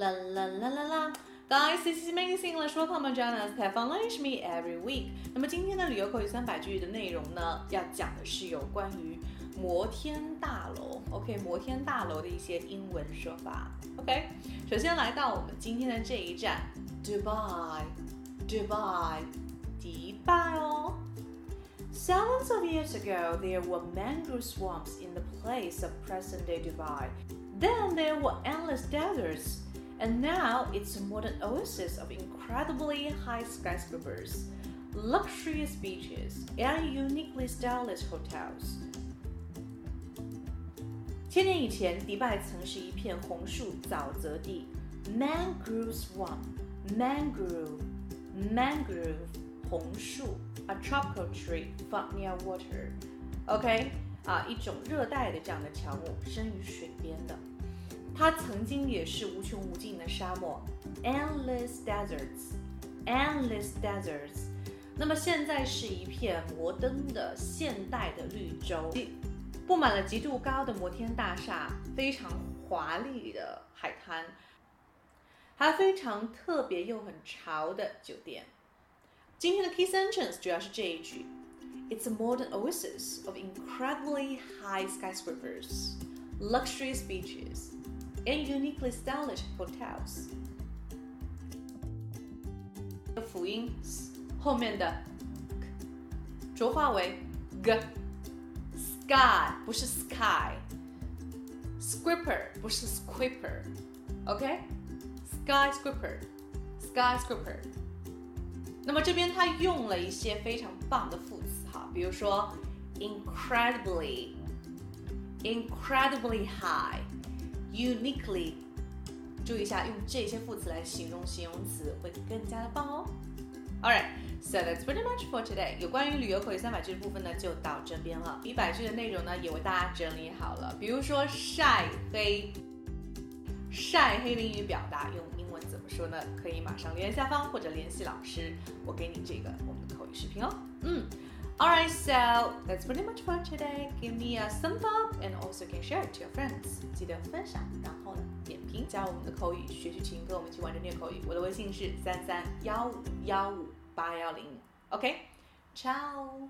La la la la la. Guys, this is amazing English. Welcome to join us. Have fun lunch me every week. 那么今天的旅游口语三百句的内容呢，要讲的是有关于摩天大楼。OK，摩天大楼的一些英文说法。OK，首先来到我们今天的这一站，Dubai，Dubai，迪拜哦。Thousands of years ago, there were mangrove swamps in the place of present day Dubai. Then there were endless deserts, and now it's a modern oasis of incredibly high skyscrapers, luxurious beaches, and uniquely stylish hotels. 千年以前，迪拜曾是一片红树沼泽地，mangrove swamp，mangrove，mangrove，红树，a tropical tree found near water。OK，啊，一种热带的这样的乔木，生于水边的。 它曾经也是无穷无尽的沙漠，endless deserts，endless deserts。那么现在是一片摩登的现代的绿洲，布满了极度高的摩天大厦，非常华丽的海滩，还非常特别又很潮的酒店。今天的 key sentence 主要是这一句：It's a modern oasis of incredibly high skyscrapers, luxurious beaches and uniquely stylish hotels。辅音后面的浊化为 g，sky 不是 sky，scripper 不是 scripper，OK？skyscraper，skyscraper。那么这边它用了一些非常棒的副词哈，比如说 incredibly，incredibly high。 uniquely，注意一下，用这些副词来形容形容词会更加的棒哦。All right, so that's pretty much for today。有关于旅游口语三百句的部分呢，就到这边了。一百句的内容呢，也为大家整理好了。比如说晒黑，晒黑的英语表达用英文怎么说呢？可以马上留言下方或者联系老师，我给你这个我们的口语视频哦。嗯。Alright, so that's pretty much for today. Give me a thumbs up and also can share it to your friends. 记得分享，然后呢点评，加入我们的口语学习群，跟我们一起玩着练口语。我的微信是三三幺五幺五八幺零。OK，ciao。